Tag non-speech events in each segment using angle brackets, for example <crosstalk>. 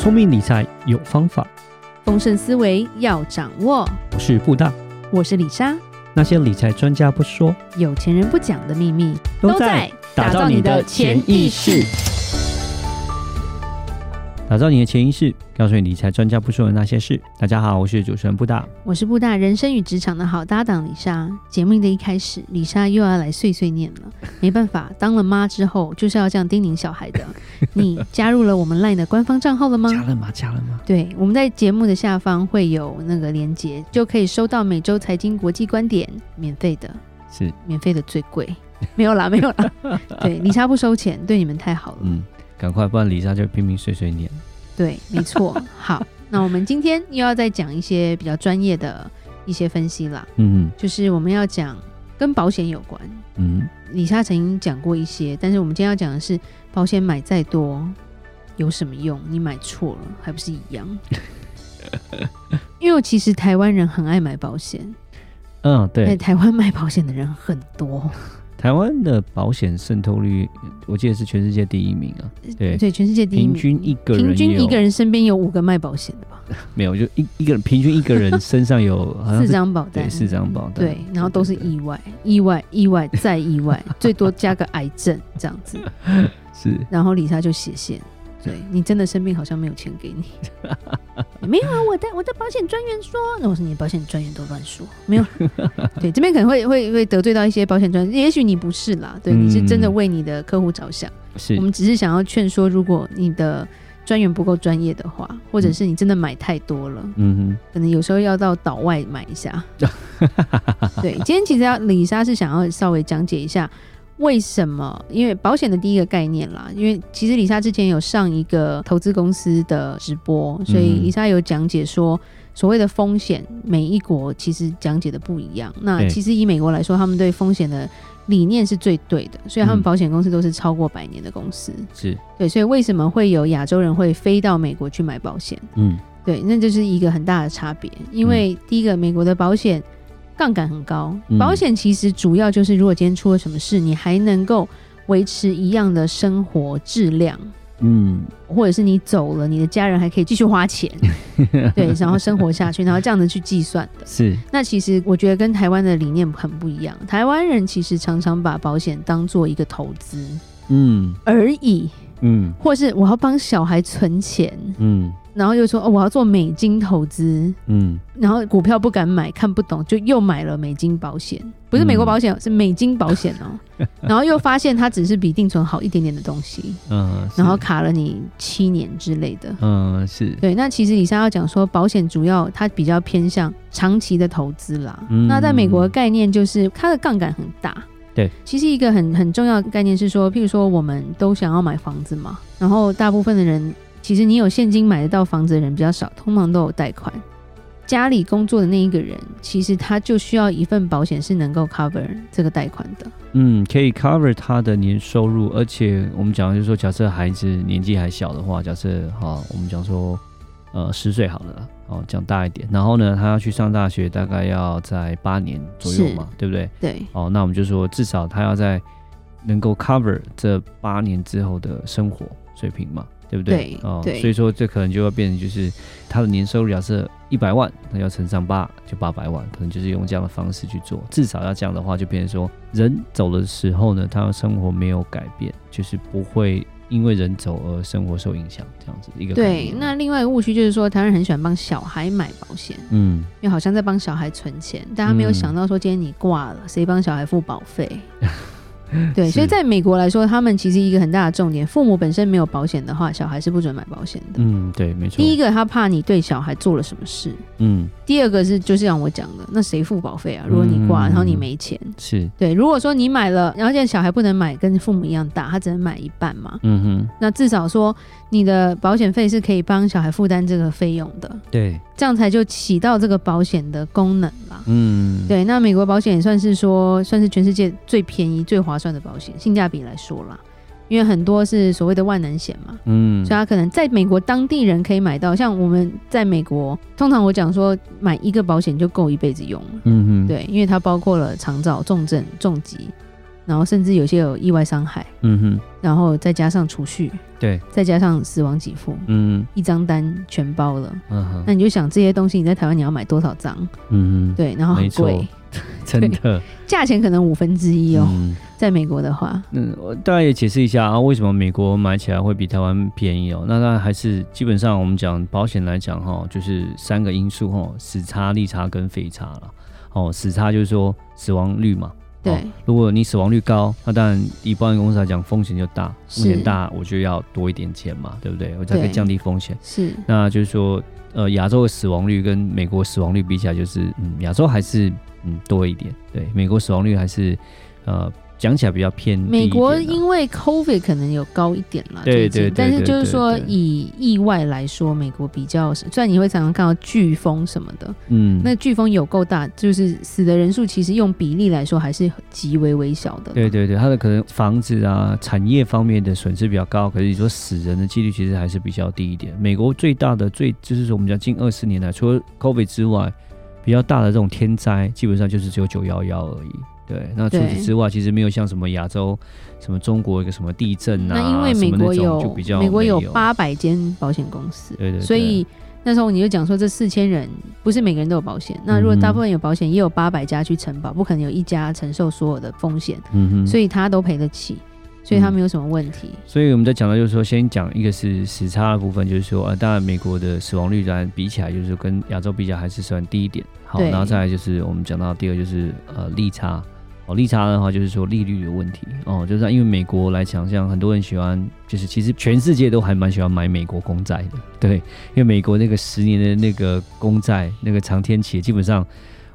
聪明理财有方法，丰盛思维要掌握。我是布大，我是李莎。那些理财专家不说，有钱人不讲的秘密，都在打造你的潜意识。打造你的潜意识，告诉你理财专家不说的那些事。大家好，我是主持人布大，我是布大人生与职场的好搭档李莎。节目的一开始，李莎又要来碎碎念了。<laughs> 没办法，当了妈之后就是要这样叮咛小孩的。<laughs> 你加入了我们 LINE 的官方账号了吗？加了吗？加了吗？对，我们在节目的下方会有那个连接，就可以收到每周财经国际观点，免费的，是免费的最贵，<laughs> 没有啦，没有啦。对，李莎不收钱，对你们太好了。嗯。赶快，不然李莎就拼命碎碎念。对，没错。<laughs> 好，那我们今天又要再讲一些比较专业的一些分析啦。嗯嗯，就是我们要讲跟保险有关。嗯，李莎曾经讲过一些，但是我们今天要讲的是保险买再多有什么用？你买错了还不是一样？<laughs> 因为其实台湾人很爱买保险。嗯，对，在台湾买保险的人很多。台湾的保险渗透率，我记得是全世界第一名啊。对对，全世界第一名。平均一个人，平均一个人身边有五个卖保险的吧？<laughs> 没有，就一一个人，平均一个人身上有 <laughs> 四张保单，对，四张保单。对，然后都是意外，意外，意外再意外，最多加个癌症这样子。<laughs> 是，然后李莎就写信。对，你真的生病，好像没有钱给你。<laughs> 没有啊，我的我的保险专员说，那我说你的保险专员都乱说，没有。<laughs> 对，这边可能会会会得罪到一些保险专员，也许你不是啦，对，你是真的为你的客户着想。是、嗯，我们只是想要劝说，如果你的专员不够专业的话，或者是你真的买太多了，嗯哼，可能有时候要到岛外买一下。<laughs> 对，今天其实要李莎是想要稍微讲解一下。为什么？因为保险的第一个概念啦，因为其实李莎之前有上一个投资公司的直播，所以李莎有讲解说，所谓的风险，每一国其实讲解的不一样。那其实以美国来说，他们对风险的理念是最对的，所以他们保险公司都是超过百年的公司。是对，所以为什么会有亚洲人会飞到美国去买保险？嗯，对，那就是一个很大的差别。因为第一个，美国的保险。杠杆很高，保险其实主要就是，如果今天出了什么事，你还能够维持一样的生活质量，嗯，或者是你走了，你的家人还可以继续花钱，<laughs> 对，然后生活下去，然后这样子去计算的。是，那其实我觉得跟台湾的理念很不一样，台湾人其实常常把保险当做一个投资，嗯，而已，嗯，或是我要帮小孩存钱，嗯。然后又说哦，我要做美金投资，嗯，然后股票不敢买，看不懂，就又买了美金保险，不是美国保险，嗯、是美金保险哦。<laughs> 然后又发现它只是比定存好一点点的东西，嗯，然后卡了你七年之类的，嗯，是对。那其实以上要讲说，保险主要它比较偏向长期的投资啦。嗯、那在美国的概念就是它的杠杆很大，对。其实一个很很重要的概念是说，譬如说我们都想要买房子嘛，然后大部分的人。其实你有现金买得到房子的人比较少，通常都有贷款。家里工作的那一个人，其实他就需要一份保险是能够 cover 这个贷款的。嗯，可以 cover 他的年收入，而且我们讲的就是说，假设孩子年纪还小的话，假设好，我们讲说呃十岁好了，哦讲大一点，然后呢他要去上大学，大概要在八年左右嘛，对不对？对。哦，那我们就说至少他要在能够 cover 这八年之后的生活水平嘛。对不对？对哦，所以说这可能就要变成就是他的年收入假设一百万，那要乘上八，就八百万，可能就是用这样的方式去做。至少要这样的话，就变成说人走的时候呢，他的生活没有改变，就是不会因为人走而生活受影响，这样子一个。对，那另外一个误区就是说，台湾人很喜欢帮小孩买保险，嗯，因为好像在帮小孩存钱，但他没有想到说，今天你挂了，谁帮小孩付保费？<laughs> 对，所以在美国来说，他们其实一个很大的重点，父母本身没有保险的话，小孩是不准买保险的。嗯，对，没错。第一个，他怕你对小孩做了什么事。嗯。第二个是，就是像我讲的，那谁付保费啊？如果你挂，然后你没钱，是对。如果说你买了，然后现在小孩不能买跟父母一样大，他只能买一半嘛。嗯哼。那至少说你的保险费是可以帮小孩负担这个费用的。对。这样才就起到这个保险的功能啦。嗯。对，那美国保险也算是说，算是全世界最便宜、最划算的保险，性价比来说啦。因为很多是所谓的万能险嘛，嗯，所以他可能在美国当地人可以买到，像我们在美国，通常我讲说买一个保险就够一辈子用了，嗯嗯，对，因为它包括了长照、重症、重疾，然后甚至有些有意外伤害，嗯哼，然后再加上储蓄，对，再加上死亡给付，嗯一张单全包了。嗯哼，那你就想这些东西你在台湾你要买多少张？嗯哼，对，然后很贵，<laughs> 真的，价钱可能五分之一哦。嗯在美国的话，嗯，我大概也解释一下啊，为什么美国买起来会比台湾便宜哦？那当然还是基本上我们讲保险来讲哈，就是三个因素哈，死差、利差跟费差了。哦，死差就是说死亡率嘛。对、哦，如果你死亡率高，那当然以保险公司来讲风险就大，风险大我就要多一点钱嘛，对不对？我才可以降低风险。是，那就是说，呃，亚洲的死亡率跟美国死亡率比起来，就是嗯，亚洲还是嗯多一点。对，美国死亡率还是呃。讲起来比较偏，美国因为 COVID 可能有高一点啦，对对对，但是就是说以意外来说，美国比较，虽然你会常常看到飓风什么的，嗯，那飓风有够大，就是死的人数其实用比例来说还是极为微小的。对对对，它的可能房子啊、产业方面的损失比较高，可是你说死人的几率其实还是比较低一点。美国最大的最就是说我们讲近二十年来，除了 COVID 之外，比较大的这种天灾，基本上就是只有九幺幺而已。对，那除此之外，其实没有像什么亚洲、什么中国一个什么地震啊，那因为美国有，就比较美国有八百间保险公司，对，对对，所以那时候你就讲说，这四千人不是每个人都有保险。那如果大部分有保险，也有八百家去承保，不可能有一家承受所有的风险，嗯哼，所以他都赔得起，所以他没有什么问题。嗯、所以我们在讲到就是说，先讲一个是时差的部分，就是说，呃，当然美国的死亡率当然比起来，就是跟亚洲比较还是算低一点。好，然后再来就是我们讲到第二就是呃利差。哦，利差的话就是说利率的问题。哦，就是因为美国来讲，像很多人喜欢，就是其实全世界都还蛮喜欢买美国公债的，对，因为美国那个十年的那个公债那个长天期，基本上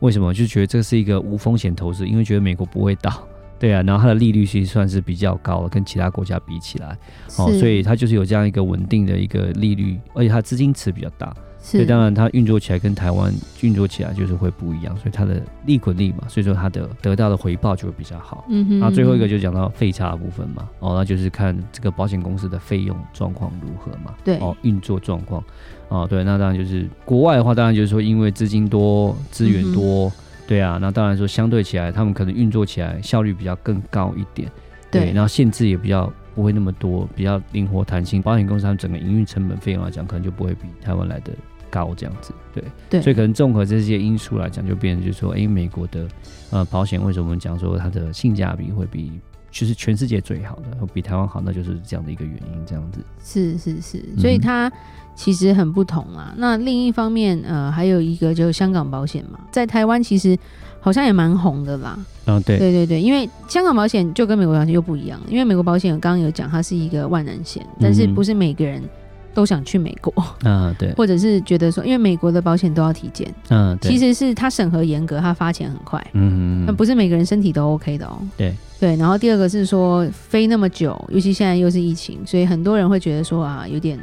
为什么？就觉得这是一个无风险投资，因为觉得美国不会倒，对啊，然后它的利率其实算是比较高了，跟其他国家比起来，哦，所以它就是有这样一个稳定的一个利率，而且它资金池比较大。所以当然，它运作起来跟台湾运作起来就是会不一样，所以它的利滚利嘛，所以说它的得到的回报就会比较好。嗯哼。那最后一个就讲到费差的部分嘛，哦，那就是看这个保险公司的费用状况如何嘛。对。哦，运作状况。哦，对，那当然就是国外的话，当然就是说因为资金多、资源多，嗯、对啊，那当然说相对起来，他们可能运作起来效率比较更高一点。对。对然后限制也比较不会那么多，比较灵活弹性。保险公司他们整个营运成本费用来讲，可能就不会比台湾来的。高这样子，对对，所以可能综合这些因素来讲，就变成就是说，哎、欸，美国的呃保险为什么我们讲说它的性价比会比就是全世界最好的，比台湾好，那就是这样的一个原因，这样子。是是是，所以它其实很不同啊。嗯、那另一方面，呃，还有一个就是香港保险嘛，在台湾其实好像也蛮红的啦。嗯，对对对对，因为香港保险就跟美国保险又不一样，因为美国保险刚刚有讲它是一个万能险，但是不是每个人。都想去美国，嗯，对，或者是觉得说，因为美国的保险都要体检，嗯，其实是他审核严格，他发钱很快，嗯嗯，那不是每个人身体都 OK 的哦，对。对。然后第二个是说飞那么久，尤其现在又是疫情，所以很多人会觉得说啊，有点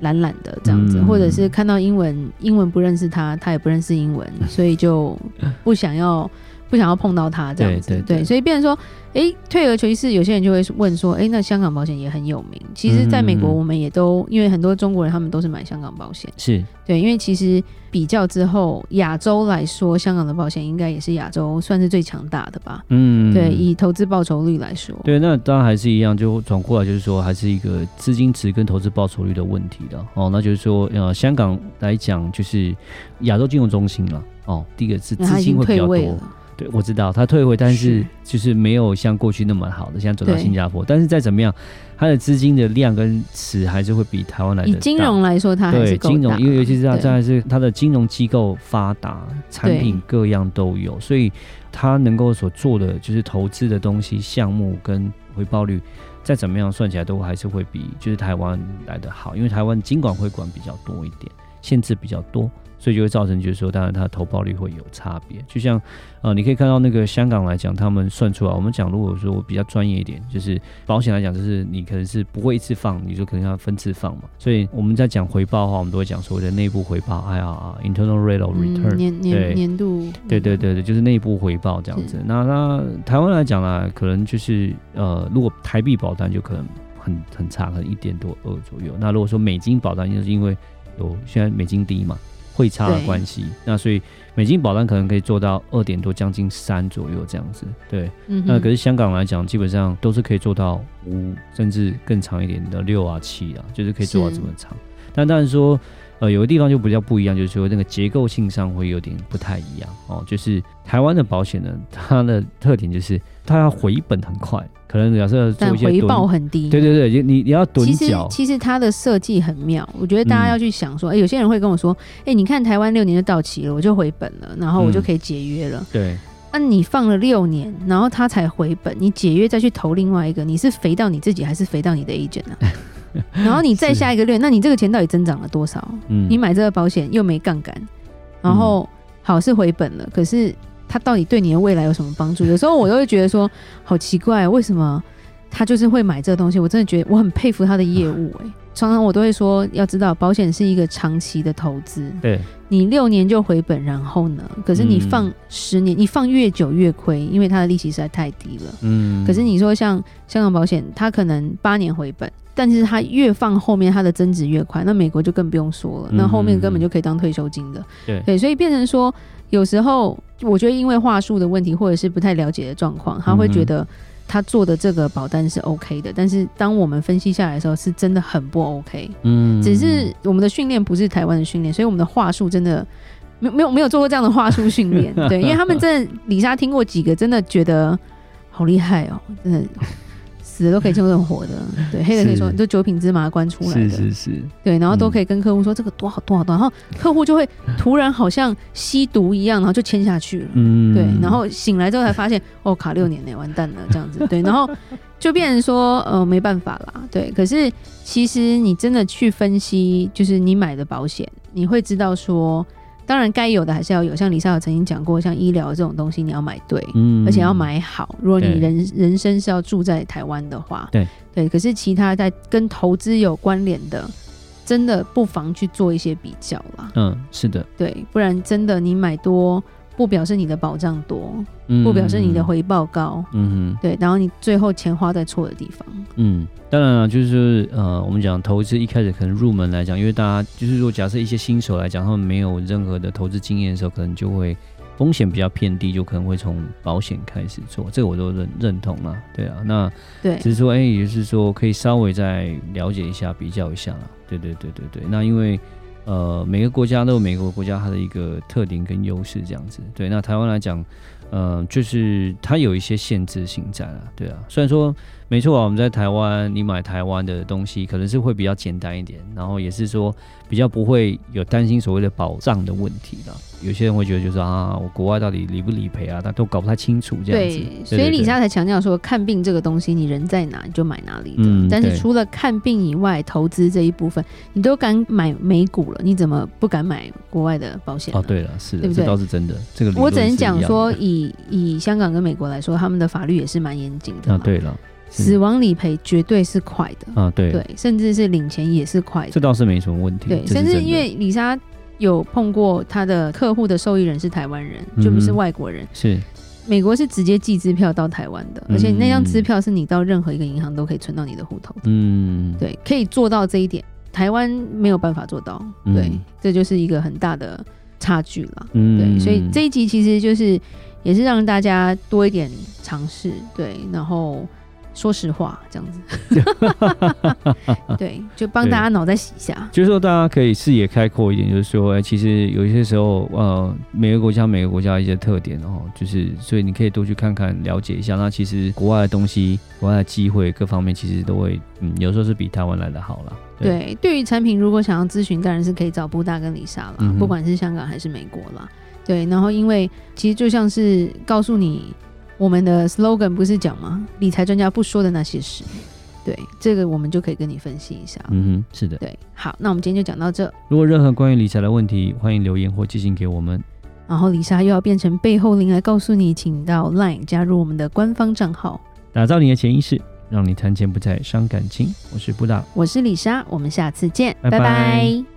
懒懒的这样子，嗯、或者是看到英文，英文不认识他，他也不认识英文，所以就不想要。不想要碰到他这样子，对，对，对，对，所以变成说，哎、欸，退而求其次，有些人就会问说，哎、欸，那香港保险也很有名。其实，在美国，我们也都、嗯、因为很多中国人他们都是买香港保险，是对，因为其实比较之后，亚洲来说，香港的保险应该也是亚洲算是最强大的吧。嗯，对，以投资报酬率来说，对，那当然还是一样，就转过来就是说，还是一个资金池跟投资报酬率的问题的哦。那就是说，呃，香港来讲就是亚洲金融中心了哦。第一个是资金会比较多。对，我知道他退回，但是就是没有像过去那么好的，现在走到新加坡。但是再怎么样，他的资金的量跟池还是会比台湾来的。以金融来说，它还是金融，因为尤其是它，再来是它的金融机构发达，产品各样都有，所以它能够所做的就是投资的东西、项目跟回报率，再怎么样算起来都还是会比就是台湾来的好，因为台湾金管会管比较多一点，限制比较多。所以就会造成，就是说，当然它的投报率会有差别。就像，呃，你可以看到那个香港来讲，他们算出来，我们讲如果说比较专业一点，就是保险来讲，就是你可能是不会一次放，你就可能要分次放嘛。所以我们在讲回报的话，我们都会讲所谓的内部回报，IRR（Internal Rate of Return），年年年度，对对对对，就是内部回报这样子。那那台湾来讲呢，可能就是呃，如果台币保单就可能很很差，可能一点多二左右。那如果说美金保单，就是因为有现在美金低嘛。汇差的关系。那所以美金保单可能可以做到二点多，将近三左右这样子。对，嗯、那可是香港来讲，基本上都是可以做到五，甚至更长一点的六啊七啊，就是可以做到这么长。但当然说。呃，有个地方就比较不一样，就是说那个结构性上会有点不太一样哦。就是台湾的保险呢，它的特点就是它要回本很快，可能假设做一些回报很低。对对对，你你要趸缴。其实它的设计很妙，我觉得大家要去想说，哎、嗯，有些人会跟我说，哎，你看台湾六年就到期了，我就回本了，然后我就可以解约了。嗯、对。那、啊、你放了六年，然后它才回本，你解约再去投另外一个，你是肥到你自己还是肥到你的 agent 呢、啊？<laughs> <laughs> 然后你再下一个月，那你这个钱到底增长了多少？嗯，你买这个保险又没杠杆，然后好是回本了，可是它到底对你的未来有什么帮助？有时候我都会觉得说，好奇怪，为什么他就是会买这个东西？我真的觉得我很佩服他的业务、欸。哎，常常我都会说，要知道保险是一个长期的投资。对，你六年就回本，然后呢？可是你放十年，你放越久越亏，因为它的利息实在太低了。嗯，可是你说像香港保险，它可能八年回本。但是它越放后面，它的增值越快。那美国就更不用说了，那后面根本就可以当退休金的。嗯嗯对对，所以变成说，有时候我觉得因为话术的问题，或者是不太了解的状况，他会觉得他做的这个保单是 OK 的。但是当我们分析下来的时候，是真的很不 OK。嗯，只是我们的训练不是台湾的训练，所以我们的话术真的没没有没有做过这样的话术训练。<laughs> 对，因为他们真的，李莎听过几个，真的觉得好厉害哦，真的。死的都可以救成活的，<laughs> 对，黑的可以说，就九品芝麻官出来的，是是是，对，然后都可以跟客户说这个多好多好多，然后客户就会突然好像吸毒一样，然后就签下去了，嗯，对，然后醒来之后才发现，哦，卡六年呢，完蛋了，这样子，对，然后就变成说，呃，没办法啦，对，可是其实你真的去分析，就是你买的保险，你会知道说。当然，该有的还是要有。像李少有曾经讲过，像医疗这种东西，你要买对，嗯，而且要买好。如果你人人生是要住在台湾的话，对对。可是其他在跟投资有关联的，真的不妨去做一些比较啦。嗯，是的，对，不然真的你买多。不表示你的保障多，不表示你的回报高，嗯哼，对，然后你最后钱花在错的地方，嗯，当然了，就是呃，我们讲投资一开始可能入门来讲，因为大家就是说，假设一些新手来讲，他们没有任何的投资经验的时候，可能就会风险比较偏低，就可能会从保险开始做，这个我都认认同了，对啊，那对，只是说，哎、欸，也就是说可以稍微再了解一下，比较一下，对对对对对，那因为。呃，每个国家都有每个国家它的一个特点跟优势，这样子。对，那台湾来讲，呃，就是它有一些限制性在了，对啊。虽然说。没错啊，我们在台湾，你买台湾的东西可能是会比较简单一点，然后也是说比较不会有担心所谓的保障的问题的。有些人会觉得就是啊，我国外到底理不理赔啊，他都搞不太清楚这样子。对，对对对，所以李莎才强调说，看病这个东西，你人在哪你就买哪里的。嗯，但是除了看病以外，投资这一部分，你都敢买美股了，你怎么不敢买国外的保险？哦，对了，是的，对不对？这倒是真的。这个我只能讲说，以以香港跟美国来说，他们的法律也是蛮严谨的。啊，对了。死亡理赔绝对是快的啊，对对，甚至是领钱也是快的，这倒是没什么问题。对，甚至因为李莎有碰过他的客户的受益人是台湾人，就不是外国人。是，美国是直接寄支票到台湾的，而且那张支票是你到任何一个银行都可以存到你的户头的。嗯，对，可以做到这一点，台湾没有办法做到。对，这就是一个很大的差距了。嗯，对，所以这一集其实就是也是让大家多一点尝试，对，然后。说实话，这样子，<laughs> 对，就帮大家脑袋洗一下。就是说，大家可以视野开阔一点，就是说，哎，其实有一些时候，呃，每个国家每个国家一些特点，哦，就是，所以你可以多去看看，了解一下。那其实国外的东西，国外的机会，各方面其实都会，嗯，有时候是比台湾来的好了。对，对，对于产品，如果想要咨询，当然是可以找布大跟李莎啦，嗯、不管是香港还是美国啦。对，然后因为其实就像是告诉你。我们的 slogan 不是讲吗？理财专家不说的那些事，对，这个我们就可以跟你分析一下。嗯哼，是的，对，好，那我们今天就讲到这。如果任何关于理财的问题，欢迎留言或寄信给我们。然后李莎又要变成背后灵来告诉你，请到 LINE 加入我们的官方账号，打造你的潜意识，让你谈钱不再伤感情。我是布达，我是李莎，我们下次见，拜拜。拜拜。